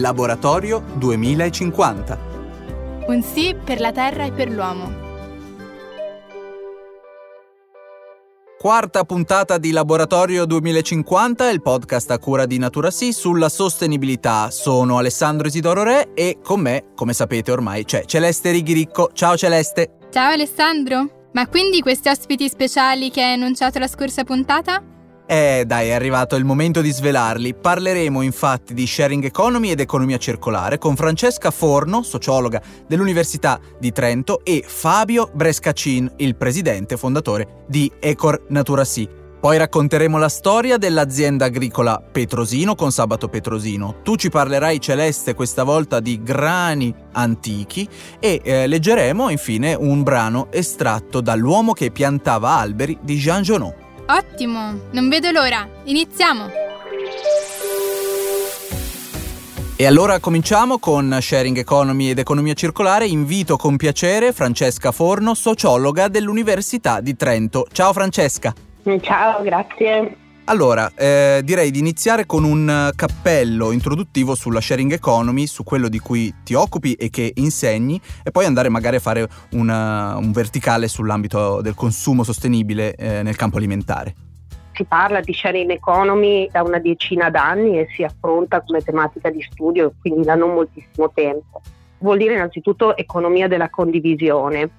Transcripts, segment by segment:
Laboratorio 2050. Un sì per la Terra e per l'uomo. Quarta puntata di Laboratorio 2050, il podcast a cura di Natura Sì sulla sostenibilità. Sono Alessandro Isidoro Re e con me, come sapete ormai, c'è Celeste Righiricco. Ciao Celeste! Ciao Alessandro! Ma quindi questi ospiti speciali che hai annunciato la scorsa puntata? Eh dai, è arrivato il momento di svelarli. Parleremo infatti di sharing economy ed economia circolare con Francesca Forno, sociologa dell'Università di Trento, e Fabio Brescacin, il presidente fondatore di Ecor Natura Sì. Poi racconteremo la storia dell'azienda agricola Petrosino con Sabato Petrosino. Tu ci parlerai, Celeste, questa volta di grani antichi e eh, leggeremo infine un brano estratto dall'uomo che piantava alberi di Jean Genot. Ottimo, non vedo l'ora. Iniziamo! E allora cominciamo con Sharing Economy ed Economia Circolare. Invito con piacere Francesca Forno, sociologa dell'Università di Trento. Ciao Francesca. Ciao, grazie. Allora, eh, direi di iniziare con un cappello introduttivo sulla sharing economy, su quello di cui ti occupi e che insegni, e poi andare magari a fare una, un verticale sull'ambito del consumo sostenibile eh, nel campo alimentare. Si parla di sharing economy da una decina d'anni e si affronta come tematica di studio, quindi da non moltissimo tempo. Vuol dire innanzitutto economia della condivisione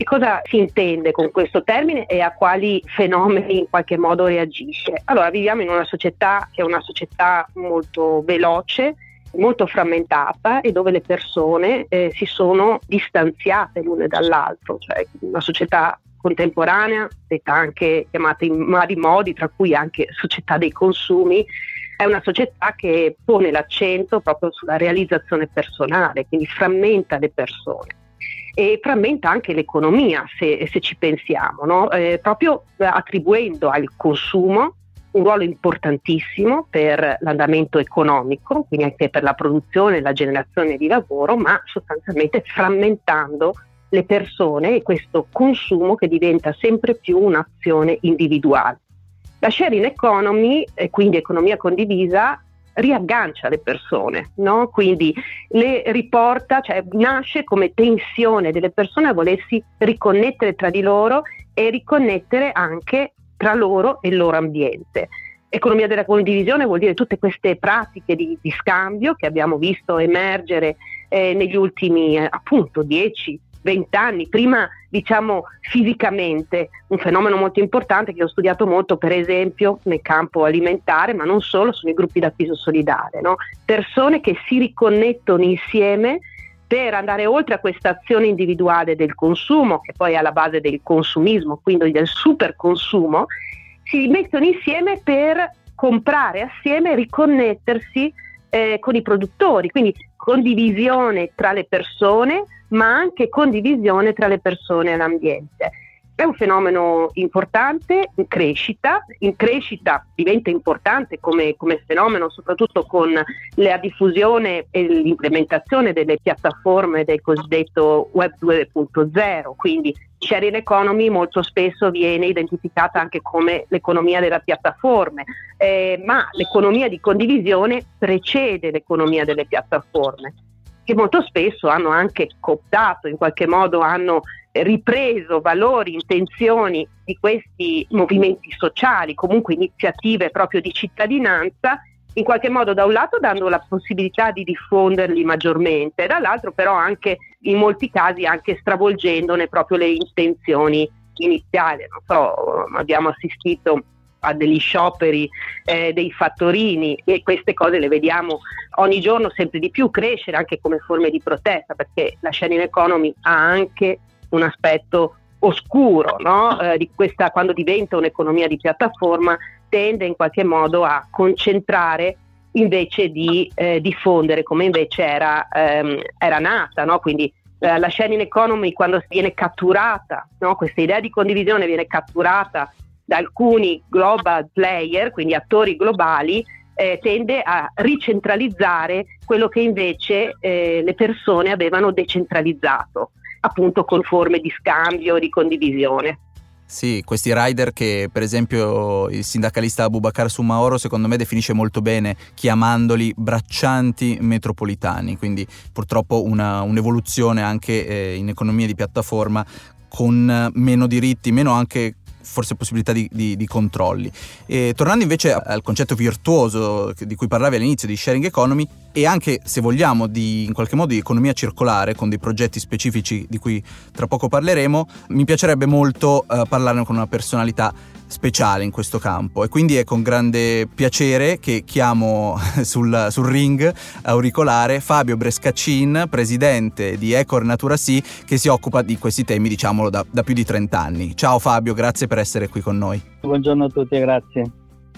che cosa si intende con questo termine e a quali fenomeni in qualche modo reagisce? Allora, viviamo in una società che è una società molto veloce, molto frammentata e dove le persone eh, si sono distanziate l'une dall'altro, cioè una società contemporanea, detta anche chiamata in vari modi, tra cui anche società dei consumi, è una società che pone l'accento proprio sulla realizzazione personale, quindi frammenta le persone e frammenta anche l'economia se, se ci pensiamo, no? eh, proprio attribuendo al consumo un ruolo importantissimo per l'andamento economico, quindi anche per la produzione e la generazione di lavoro, ma sostanzialmente frammentando le persone e questo consumo che diventa sempre più un'azione individuale. La sharing economy, e quindi economia condivisa, riaggancia le persone, no? quindi le riporta, cioè nasce come tensione delle persone a volersi riconnettere tra di loro e riconnettere anche tra loro e il loro ambiente. Economia della condivisione vuol dire tutte queste pratiche di, di scambio che abbiamo visto emergere eh, negli ultimi eh, appunto 10, vent'anni, prima diciamo fisicamente, un fenomeno molto importante che ho studiato molto per esempio nel campo alimentare, ma non solo, sono i gruppi d'acquisto solidale, no? persone che si riconnettono insieme per andare oltre a questa azione individuale del consumo, che poi è alla base del consumismo, quindi del super consumo, si mettono insieme per comprare assieme riconnettersi eh, con i produttori, quindi condivisione tra le persone, ma anche condivisione tra le persone e l'ambiente. È un fenomeno importante, in crescita, in crescita diventa importante come, come, fenomeno soprattutto con la diffusione e l'implementazione delle piattaforme del cosiddetto Web 2.0, quindi sharing economy molto spesso viene identificata anche come l'economia delle piattaforme, eh, ma l'economia di condivisione precede l'economia delle piattaforme che molto spesso hanno anche cooptato, in qualche modo hanno ripreso valori, intenzioni di questi movimenti sociali, comunque iniziative proprio di cittadinanza, in qualche modo da un lato dando la possibilità di diffonderli maggiormente, dall'altro però anche in molti casi anche stravolgendone proprio le intenzioni iniziali. Non so, abbiamo assistito a degli scioperi eh, dei fattorini e queste cose le vediamo ogni giorno sempre di più crescere anche come forme di protesta perché la sharing economy ha anche un aspetto oscuro no? eh, di questa, quando diventa un'economia di piattaforma tende in qualche modo a concentrare invece di eh, diffondere come invece era, ehm, era nata no? quindi eh, la sharing economy quando viene catturata no? questa idea di condivisione viene catturata da alcuni global player, quindi attori globali, eh, tende a ricentralizzare quello che invece eh, le persone avevano decentralizzato, appunto con forme di scambio, di condivisione. Sì, questi rider che per esempio il sindacalista Abubakar Sumaoro secondo me definisce molto bene chiamandoli braccianti metropolitani, quindi purtroppo una, un'evoluzione anche eh, in economia di piattaforma con meno diritti, meno anche forse possibilità di, di, di controlli. E, tornando invece al concetto virtuoso di cui parlavi all'inizio di sharing economy e anche se vogliamo di, in qualche modo di economia circolare con dei progetti specifici di cui tra poco parleremo, mi piacerebbe molto uh, parlarne con una personalità speciale in questo campo e quindi è con grande piacere che chiamo sul, sul ring auricolare Fabio Brescaccin, presidente di Ecor Natura Sea, che si occupa di questi temi diciamolo da, da più di 30 anni. Ciao Fabio, grazie per essere qui con noi. Buongiorno a tutti grazie.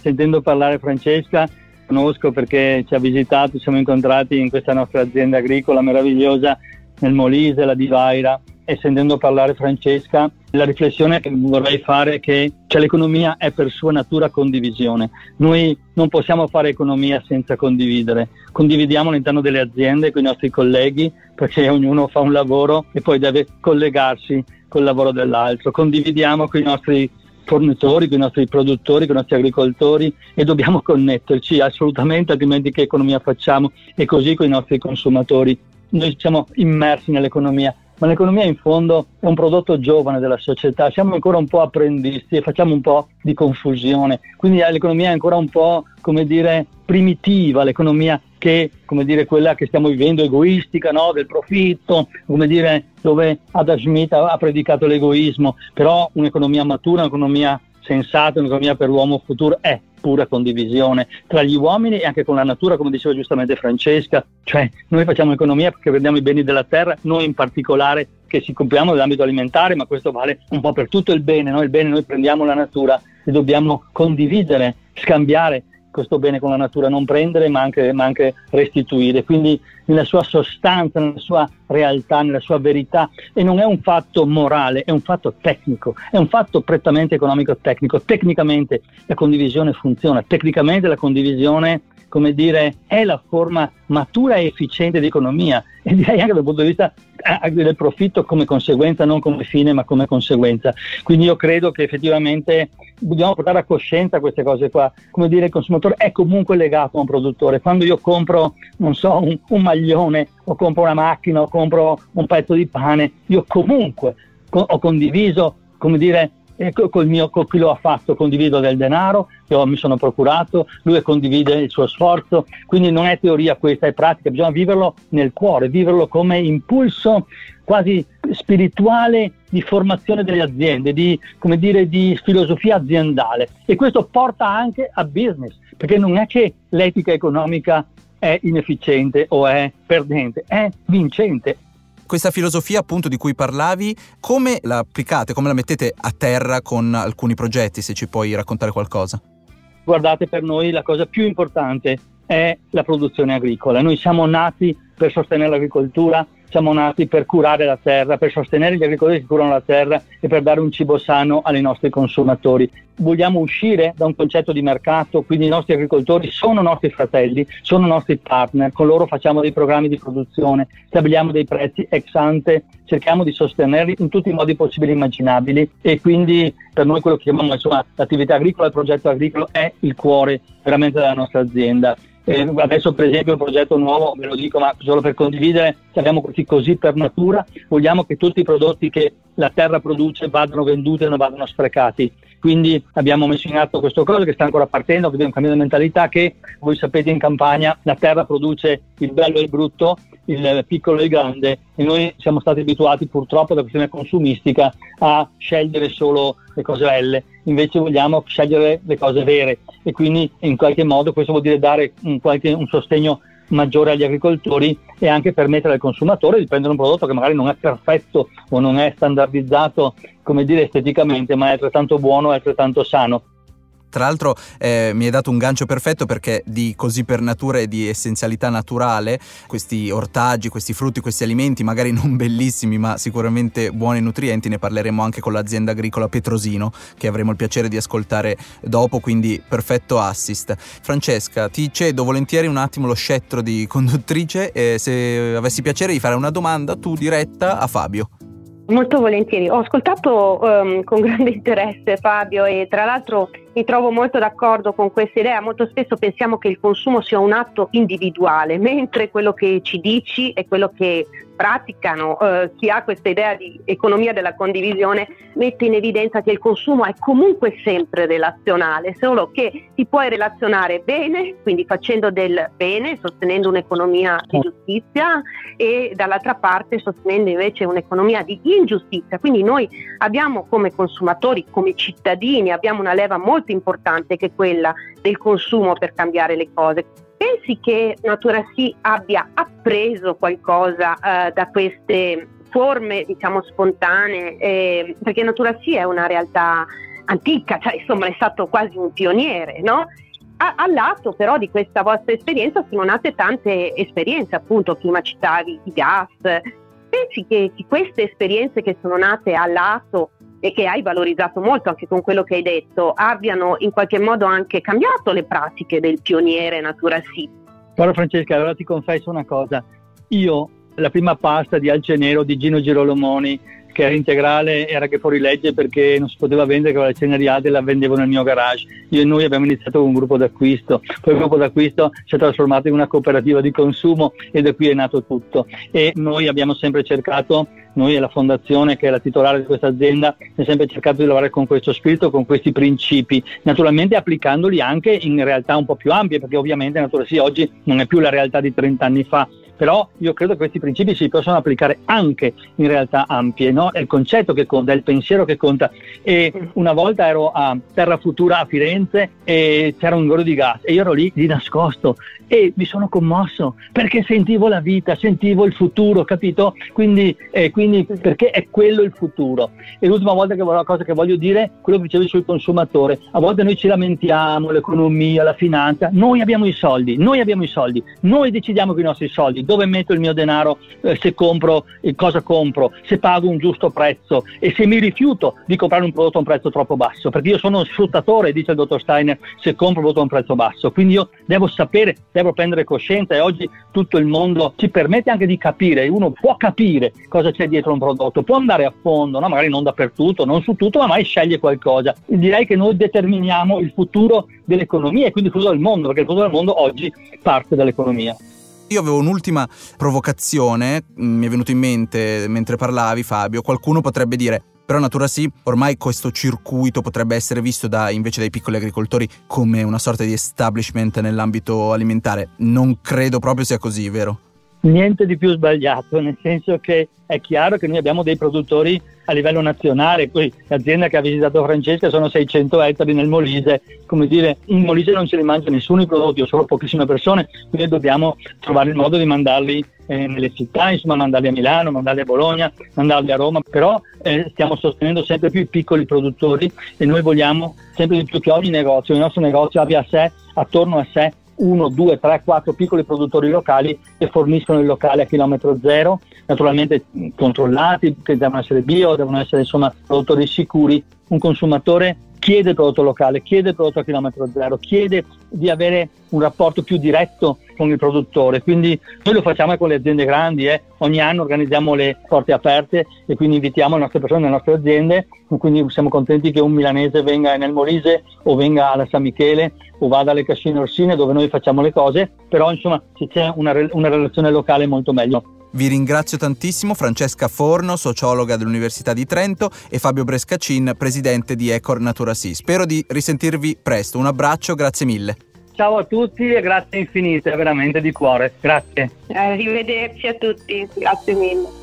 Sentendo parlare Francesca, conosco perché ci ha visitato, ci siamo incontrati in questa nostra azienda agricola meravigliosa nel Molise, la Divaira, e sentendo parlare Francesca, la riflessione che vorrei fare è che cioè, l'economia è per sua natura condivisione. Noi non possiamo fare economia senza condividere. Condividiamo all'interno delle aziende con i nostri colleghi perché ognuno fa un lavoro e poi deve collegarsi col lavoro dell'altro. Condividiamo con i nostri fornitori, con i nostri produttori, con i nostri agricoltori e dobbiamo connetterci assolutamente, altrimenti che economia facciamo? E così con i nostri consumatori. Noi siamo immersi nell'economia ma l'economia in fondo è un prodotto giovane della società, siamo ancora un po' apprendisti e facciamo un po' di confusione, quindi l'economia è ancora un po' come dire primitiva, l'economia che come dire quella che stiamo vivendo egoistica, no? del profitto, come dire dove Adam Smith ha, ha predicato l'egoismo, però un'economia matura, un'economia sensata, un'economia per l'uomo futuro è pura condivisione tra gli uomini e anche con la natura, come diceva giustamente Francesca, cioè noi facciamo economia perché prendiamo i beni della terra, noi in particolare che ci compriamo nell'ambito alimentare, ma questo vale un po' per tutto il bene, no? il bene noi prendiamo la natura e dobbiamo condividere, scambiare questo bene con la natura, non prendere ma anche, ma anche, restituire, quindi nella sua sostanza, nella sua realtà, nella sua verità e non è un fatto morale, è un fatto tecnico, è un fatto prettamente economico-tecnico, tecnicamente la condivisione funziona, tecnicamente la condivisione come dire, è la forma matura e efficiente di economia e direi anche dal punto di vista eh, del profitto come conseguenza, non come fine ma come conseguenza. Quindi io credo che effettivamente dobbiamo portare a coscienza queste cose qua. Come dire, il consumatore è comunque legato a un produttore. Quando io compro, non so, un, un maglione o compro una macchina o compro un pezzo di pane, io comunque co- ho condiviso, come dire, col, mio, con chi lo ha fatto condivido del denaro, io mi sono procurato, lui condivide il suo sforzo, quindi non è teoria questa, è pratica, bisogna viverlo nel cuore, viverlo come impulso quasi spirituale di formazione delle aziende, di, come dire, di filosofia aziendale. E questo porta anche a business, perché non è che l'etica economica è inefficiente o è perdente, è vincente, questa filosofia appunto di cui parlavi, come la applicate, come la mettete a terra con alcuni progetti, se ci puoi raccontare qualcosa? Guardate, per noi la cosa più importante è la produzione agricola. Noi siamo nati per sostenere l'agricoltura, siamo nati per curare la terra, per sostenere gli agricoltori che curano la terra e per dare un cibo sano ai nostri consumatori. Vogliamo uscire da un concetto di mercato, quindi i nostri agricoltori sono nostri fratelli, sono nostri partner, con loro facciamo dei programmi di produzione, stabiliamo dei prezzi ex ante, cerchiamo di sostenerli in tutti i modi possibili e immaginabili e quindi per noi quello che chiamiamo insomma, l'attività agricola, il progetto agricolo è il cuore veramente della nostra azienda. Eh, adesso per esempio un progetto nuovo, ve lo dico ma solo per condividere, chiamiamo così, così per natura, vogliamo che tutti i prodotti che la terra produce vadano venduti e non vadano sprecati. Quindi abbiamo messo in atto questo cosa che sta ancora partendo, abbiamo un cambio di mentalità che voi sapete in campagna la terra produce il bello e il brutto, il piccolo e il grande e noi siamo stati abituati purtroppo da questione consumistica a scegliere solo le cose belle, invece vogliamo scegliere le cose vere e quindi in qualche modo questo vuol dire dare un, qualche, un sostegno maggiore agli agricoltori e anche permettere al consumatore di prendere un prodotto che magari non è perfetto o non è standardizzato, come dire, esteticamente, ma è altrettanto buono e altrettanto sano. Tra l'altro eh, mi hai dato un gancio perfetto perché di così per natura e di essenzialità naturale, questi ortaggi, questi frutti, questi alimenti, magari non bellissimi ma sicuramente buoni e nutrienti, ne parleremo anche con l'azienda agricola Petrosino che avremo il piacere di ascoltare dopo, quindi perfetto assist. Francesca, ti cedo volentieri un attimo lo scettro di conduttrice e se avessi piacere di fare una domanda tu diretta a Fabio. Molto volentieri, ho ascoltato um, con grande interesse Fabio e tra l'altro mi trovo molto d'accordo con questa idea, molto spesso pensiamo che il consumo sia un atto individuale, mentre quello che ci dici è quello che praticano eh, chi ha questa idea di economia della condivisione mette in evidenza che il consumo è comunque sempre relazionale, solo che ti puoi relazionare bene, quindi facendo del bene, sostenendo un'economia di giustizia e dall'altra parte sostenendo invece un'economia di ingiustizia. Quindi noi abbiamo come consumatori, come cittadini, abbiamo una leva molto molto importante che è quella del consumo per cambiare le cose. Pensi che Natura Sì abbia appreso qualcosa eh, da queste forme, diciamo, spontanee? Eh, perché Natura Sì è una realtà antica, cioè insomma è stato quasi un pioniere, no? al lato però di questa vostra esperienza sono nate tante esperienze, appunto prima citavi i gas. Pensi che, queste esperienze che sono nate al lato e che hai valorizzato molto anche con quello che hai detto, abbiano in qualche modo anche cambiato le pratiche del pioniere Natura Sì. Guarda Francesca, allora ti confesso una cosa, io la prima pasta di Alce Nero di Gino Girolomoni che era integrale era che fuori legge perché non si poteva vendere con la Ceneriade la vendevo nel mio garage. Io e noi abbiamo iniziato con un gruppo d'acquisto, poi il gruppo d'acquisto si è trasformato in una cooperativa di consumo e da qui è nato tutto. E noi abbiamo sempre cercato, noi e la fondazione che è la titolare di questa azienda, abbiamo sempre cercato di lavorare con questo spirito, con questi principi, naturalmente applicandoli anche in realtà un po' più ampie, perché ovviamente Natura Sì oggi non è più la realtà di 30 anni fa, però io credo che questi principi si possono applicare anche in realtà ampie, no? è il concetto che conta, è il pensiero che conta. E una volta ero a Terra Futura a Firenze e c'era un goro di gas e io ero lì di nascosto e mi sono commosso perché sentivo la vita, sentivo il futuro, capito? Quindi, eh, quindi perché è quello il futuro. E l'ultima volta che la cosa che voglio dire, quello che dicevi sul consumatore, a volte noi ci lamentiamo, l'economia, la finanza, noi abbiamo i soldi, noi abbiamo i soldi, noi decidiamo con i nostri soldi dove metto il mio denaro, eh, se compro, eh, cosa compro, se pago un giusto prezzo e se mi rifiuto di comprare un prodotto a un prezzo troppo basso, perché io sono sfruttatore, dice il dottor Steiner, se compro un prodotto a un prezzo basso, quindi io devo sapere, devo prendere coscienza e oggi tutto il mondo ci permette anche di capire, uno può capire cosa c'è dietro un prodotto, può andare a fondo, no? magari non dappertutto, non su tutto, ma mai sceglie qualcosa. Direi che noi determiniamo il futuro dell'economia e quindi il futuro del mondo, perché il futuro del mondo oggi parte dall'economia. Io avevo un'ultima provocazione, mm, mi è venuto in mente mentre parlavi Fabio, qualcuno potrebbe dire però Natura sì, ormai questo circuito potrebbe essere visto da, invece dai piccoli agricoltori come una sorta di establishment nell'ambito alimentare. Non credo proprio sia così, vero? Niente di più sbagliato, nel senso che è chiaro che noi abbiamo dei produttori a livello nazionale, poi l'azienda che ha visitato Francesca sono 600 ettari nel Molise, come dire, in Molise non se li mangia nessuno i prodotti o solo pochissime persone, quindi dobbiamo trovare il modo di mandarli eh, nelle città, insomma mandarli a Milano, mandarli a Bologna, mandarli a Roma, però eh, stiamo sostenendo sempre più i piccoli produttori e noi vogliamo sempre di più che ogni negozio, il nostro negozio abbia a sé, attorno a sé, uno, due, tre, quattro piccoli produttori locali che forniscono il locale a chilometro zero, naturalmente controllati, che devono essere bio, devono essere insomma produttori sicuri. Un consumatore chiede prodotto locale, chiede prodotto a chilometro zero, chiede di avere un rapporto più diretto con il produttore. Quindi noi lo facciamo con le aziende grandi, eh. ogni anno organizziamo le porte aperte e quindi invitiamo le nostre persone nelle nostre aziende, quindi siamo contenti che un milanese venga nel Molise o venga alla San Michele o vada alle Cascine Orsine dove noi facciamo le cose, però insomma c'è una, una relazione locale molto meglio. Vi ringrazio tantissimo Francesca Forno, sociologa dell'Università di Trento e Fabio Brescacin, presidente di Ecor Natura Sì. Spero di risentirvi presto. Un abbraccio, grazie mille. Ciao a tutti e grazie infinite, veramente di cuore. Grazie. Arrivederci a tutti, grazie mille.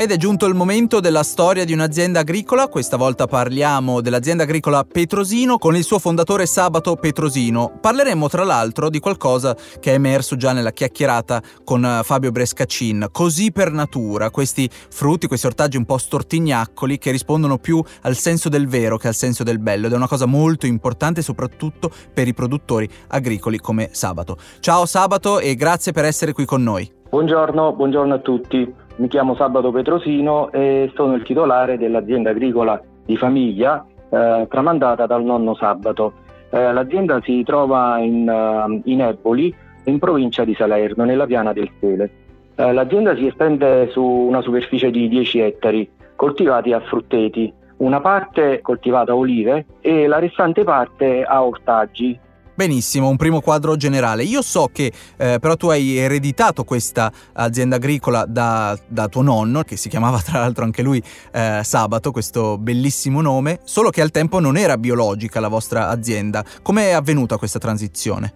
Ed è giunto il momento della storia di un'azienda agricola, questa volta parliamo dell'azienda agricola Petrosino con il suo fondatore Sabato Petrosino. Parleremo tra l'altro di qualcosa che è emerso già nella chiacchierata con eh, Fabio Brescacin, così per natura, questi frutti, questi ortaggi un po' stortignaccoli che rispondono più al senso del vero che al senso del bello ed è una cosa molto importante soprattutto per i produttori agricoli come Sabato. Ciao Sabato e grazie per essere qui con noi. Buongiorno, buongiorno a tutti. Mi chiamo Sabato Petrosino e sono il titolare dell'azienda agricola di famiglia eh, tramandata dal nonno Sabato. Eh, l'azienda si trova in, uh, in Eboli, in provincia di Salerno, nella piana del Sele. Eh, l'azienda si estende su una superficie di 10 ettari, coltivati a frutteti, una parte coltivata a olive e la restante parte a ortaggi, Benissimo, un primo quadro generale. Io so che eh, però tu hai ereditato questa azienda agricola da, da, tuo nonno, che si chiamava tra l'altro anche lui eh, Sabato, questo bellissimo nome, solo che al tempo non era biologica la vostra azienda. Come è avvenuta questa transizione?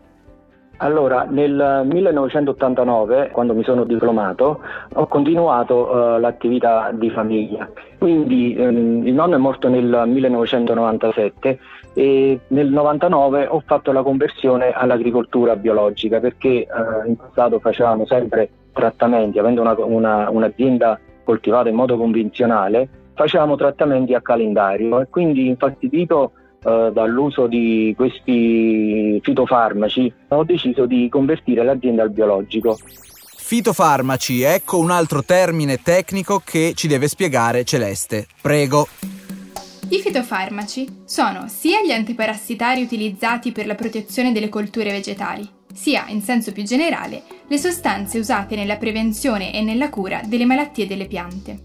Allora, nel 1989, quando mi sono diplomato, ho continuato uh, l'attività di famiglia. Quindi um, il nonno è morto nel 1997 e nel 99 ho fatto la conversione all'agricoltura biologica perché uh, in passato facevamo sempre trattamenti, avendo una, una, un'azienda coltivata in modo convenzionale, facevamo trattamenti a calendario e quindi infastidito eh, dall'uso di questi fitofarmaci, ho deciso di convertire l'azienda al biologico. Fitofarmaci, ecco un altro termine tecnico che ci deve spiegare Celeste. Prego. I fitofarmaci sono sia gli antiparassitari utilizzati per la protezione delle colture vegetali, sia, in senso più generale, le sostanze usate nella prevenzione e nella cura delle malattie delle piante.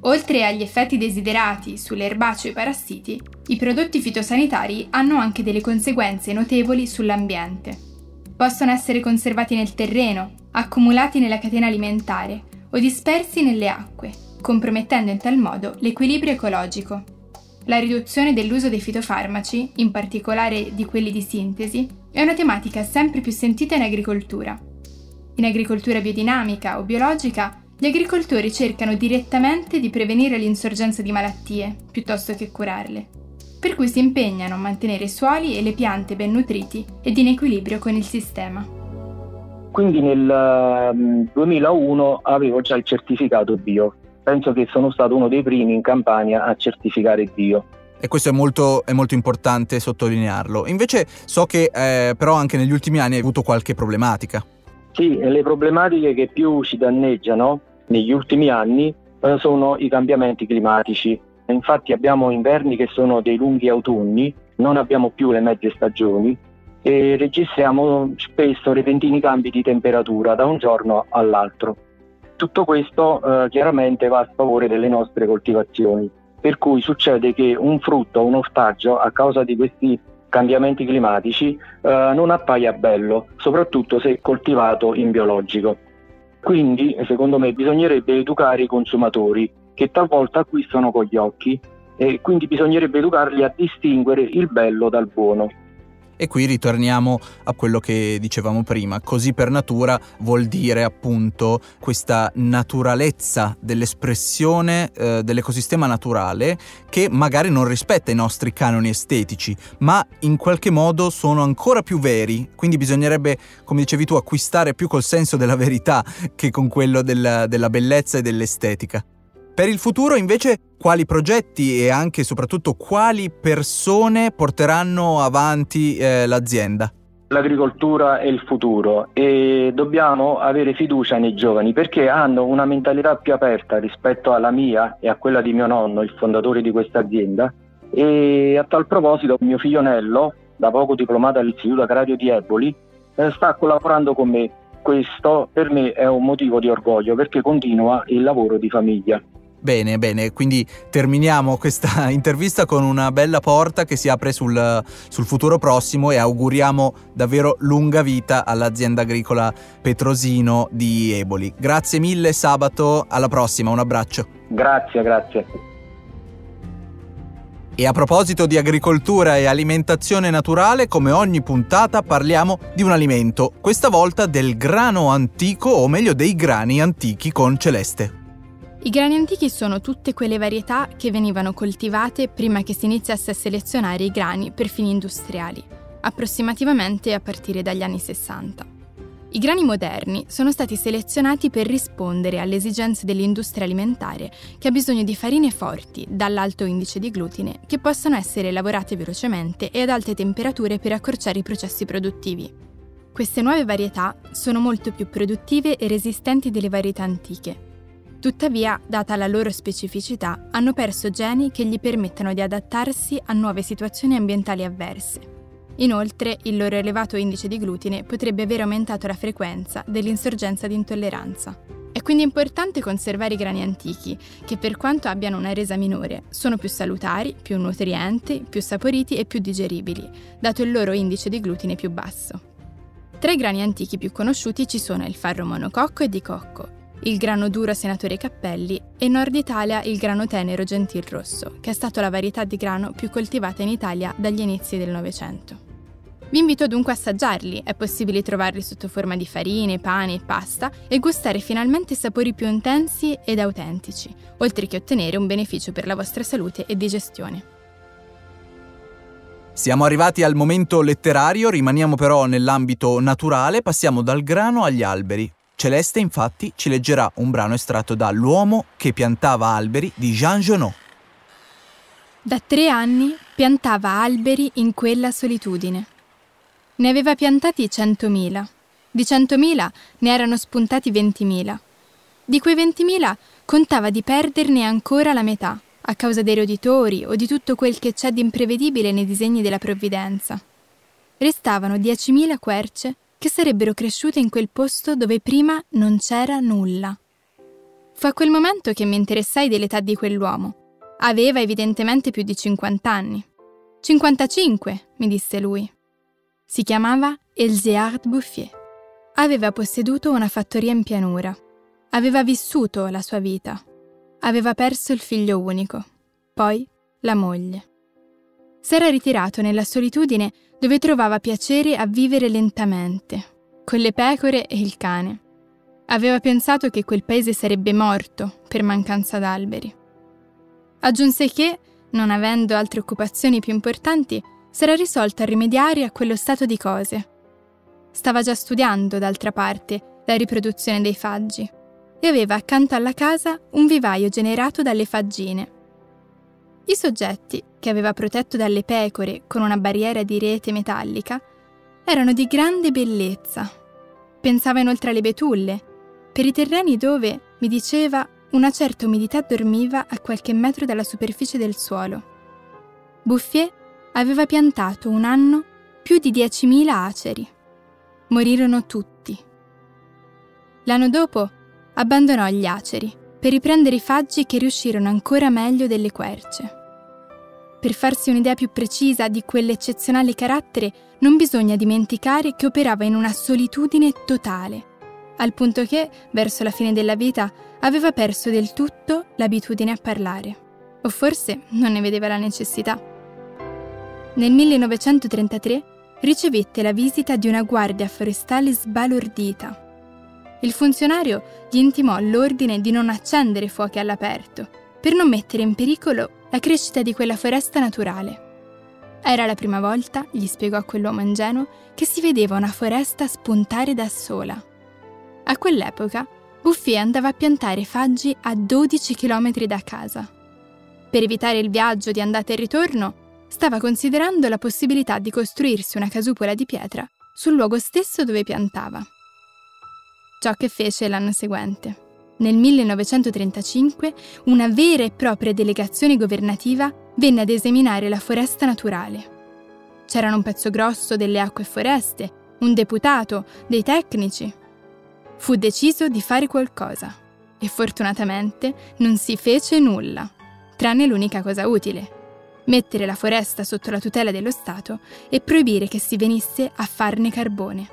Oltre agli effetti desiderati sulle erbacee e parassiti, i prodotti fitosanitari hanno anche delle conseguenze notevoli sull'ambiente. Possono essere conservati nel terreno, accumulati nella catena alimentare o dispersi nelle acque, compromettendo in tal modo l'equilibrio ecologico. La riduzione dell'uso dei fitofarmaci, in particolare di quelli di sintesi, è una tematica sempre più sentita in agricoltura. In agricoltura biodinamica o biologica gli agricoltori cercano direttamente di prevenire l'insorgenza di malattie piuttosto che curarle, per cui si impegnano a mantenere i suoli e le piante ben nutriti ed in equilibrio con il sistema. Quindi nel 2001 mm, avevo già il certificato bio. Penso che sono stato uno dei primi in Campania a certificare bio. E questo è molto, è molto, importante sottolinearlo. Invece so che eh, però anche negli ultimi anni hai avuto qualche problematica. Sì, le problematiche che più ci danneggiano negli ultimi anni eh, sono i cambiamenti climatici. Infatti abbiamo inverni che sono dei lunghi autunni, non abbiamo più le mezze stagioni e registriamo spesso repentini cambi di temperatura da un giorno all'altro. Tutto questo eh, chiaramente va a favore delle nostre coltivazioni, per cui succede che un frutto, un ortaggio, a causa di questi cambiamenti climatici, eh, non appaia bello, soprattutto se coltivato in biologico. Quindi, secondo me, bisognerebbe educare i consumatori che talvolta acquistano con gli occhi e quindi bisognerebbe educarli a distinguere il bello dal buono. E qui ritorniamo a quello che dicevamo prima, così per natura vuol dire appunto questa naturalezza dell'espressione eh, dell'ecosistema naturale che magari non rispetta i nostri canoni estetici, ma in qualche modo sono ancora più veri, quindi bisognerebbe, come dicevi tu, acquistare più col senso della verità che con quello della, della bellezza e dell'estetica. Per il futuro invece quali progetti e anche e soprattutto quali persone porteranno avanti eh, l'azienda? L'agricoltura è il futuro e dobbiamo avere fiducia nei giovani perché hanno una mentalità più aperta rispetto alla mia e a quella di mio nonno, il fondatore di questa azienda. E a tal proposito mio figlio Nello, da poco diplomato all'Istituto Agrario di Eboli, eh, sta collaborando con me. Questo per me è un motivo di orgoglio perché continua il lavoro di famiglia. Bene, bene, quindi terminiamo questa intervista con una bella porta che si apre sul, sul, futuro prossimo e auguriamo davvero lunga vita all'azienda agricola Petrosino di Eboli. Grazie mille Sabato, alla prossima, un abbraccio. Grazie, grazie. E a proposito di agricoltura e alimentazione naturale, come ogni puntata parliamo di un alimento, questa volta del grano antico o meglio dei grani antichi con Celeste. I grani antichi sono tutte quelle varietà che venivano coltivate prima che si iniziasse a selezionare i grani per fini industriali, approssimativamente a partire dagli anni 60. I grani moderni sono stati selezionati per rispondere alle esigenze dell'industria alimentare che ha bisogno di farine forti, dall'alto indice di glutine, che possano essere lavorate velocemente e ad alte temperature per accorciare i processi produttivi. Queste nuove varietà sono molto più produttive e resistenti delle varietà antiche Tuttavia, data la loro specificità, hanno perso geni che gli permettono di adattarsi a nuove situazioni ambientali avverse. Inoltre, il loro elevato indice di glutine potrebbe aver aumentato la frequenza dell'insorgenza di intolleranza. È quindi importante conservare i grani antichi, che per quanto abbiano una resa minore, sono più salutari, più nutrienti, più saporiti e più digeribili, dato il loro indice di glutine più basso. Tra i grani antichi più conosciuti ci sono il farro monococco e di cocco, il grano duro senatore Cappelli e Nord Italia il grano tenero Gentil Rosso, che è stata la varietà di grano più coltivata in Italia dagli inizi del Novecento. Vi invito dunque a assaggiarli, è possibile trovarli sotto forma di farine, pane e pasta e gustare finalmente sapori più intensi ed autentici, oltre che ottenere un beneficio per la vostra salute e digestione. Siamo arrivati al momento letterario, rimaniamo però nell'ambito naturale, passiamo dal grano agli alberi. Celeste infatti ci leggerà un brano estratto da L'uomo che piantava alberi di Jean Genot. Da tre anni piantava alberi in quella solitudine. Ne aveva piantati centomila. Di centomila ne erano spuntati ventimila. Di quei ventimila contava di perderne ancora la metà, a causa dei roditori o di tutto quel che c'è di imprevedibile nei disegni della provvidenza. Restavano diecimila querce che sarebbero cresciute in quel posto dove prima non c'era nulla. Fu a quel momento che mi interessai dell'età di quell'uomo. Aveva evidentemente più di 50 anni. 55, mi disse lui. Si chiamava Elzéard Bouffier. Aveva posseduto una fattoria in pianura. Aveva vissuto la sua vita. Aveva perso il figlio unico, poi la moglie. S'era ritirato nella solitudine dove trovava piacere a vivere lentamente, con le pecore e il cane. Aveva pensato che quel paese sarebbe morto per mancanza d'alberi. Aggiunse che, non avendo altre occupazioni più importanti, s'era risolto a rimediare a quello stato di cose. Stava già studiando, d'altra parte, la riproduzione dei faggi e aveva accanto alla casa un vivaio generato dalle faggine. I soggetti, che aveva protetto dalle pecore con una barriera di rete metallica, erano di grande bellezza. Pensava inoltre alle betulle, per i terreni dove, mi diceva, una certa umidità dormiva a qualche metro dalla superficie del suolo. Bouffier aveva piantato un anno più di 10.000 aceri. Morirono tutti. L'anno dopo abbandonò gli aceri per riprendere i faggi che riuscirono ancora meglio delle querce. Per farsi un'idea più precisa di quell'eccezionale carattere, non bisogna dimenticare che operava in una solitudine totale, al punto che, verso la fine della vita, aveva perso del tutto l'abitudine a parlare. O forse non ne vedeva la necessità. Nel 1933 ricevette la visita di una guardia forestale sbalordita. Il funzionario gli intimò l'ordine di non accendere fuochi all'aperto, per non mettere in pericolo la crescita di quella foresta naturale. Era la prima volta, gli spiegò a quell'uomo ingenuo, che si vedeva una foresta spuntare da sola. A quell'epoca, Bouffier andava a piantare faggi a 12 km da casa. Per evitare il viaggio di andata e ritorno, stava considerando la possibilità di costruirsi una casupola di pietra sul luogo stesso dove piantava. Ciò che fece l'anno seguente. Nel 1935 una vera e propria delegazione governativa venne ad esaminare la foresta naturale. C'erano un pezzo grosso delle acque foreste, un deputato, dei tecnici. Fu deciso di fare qualcosa e fortunatamente non si fece nulla, tranne l'unica cosa utile, mettere la foresta sotto la tutela dello Stato e proibire che si venisse a farne carbone,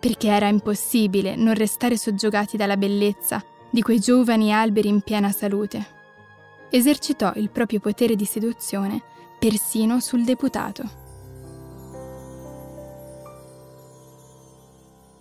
perché era impossibile non restare soggiogati dalla bellezza di quei giovani alberi in piena salute. Esercitò il proprio potere di seduzione persino sul deputato.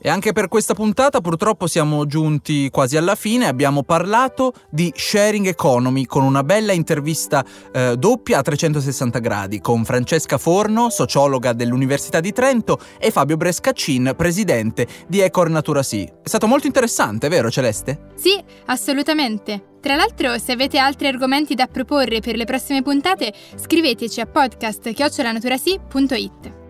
E anche per questa puntata purtroppo siamo giunti quasi alla fine, abbiamo parlato di sharing economy con una bella intervista eh, doppia a 360 gradi con Francesca Forno, sociologa dell'Università di Trento e Fabio Brescaccin, presidente di Ecor Natura Sì. È stato molto interessante, vero Celeste? Sì, assolutamente. Tra l'altro, se avete altri argomenti da proporre per le prossime puntate, scriveteci a podcast.it.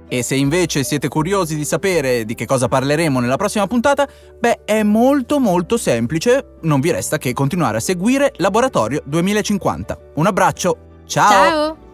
E se invece siete curiosi di sapere di che cosa parleremo nella prossima puntata, beh, è molto molto semplice, non vi resta che continuare a seguire Laboratorio 2050. Un abbraccio, ciao! Ciao!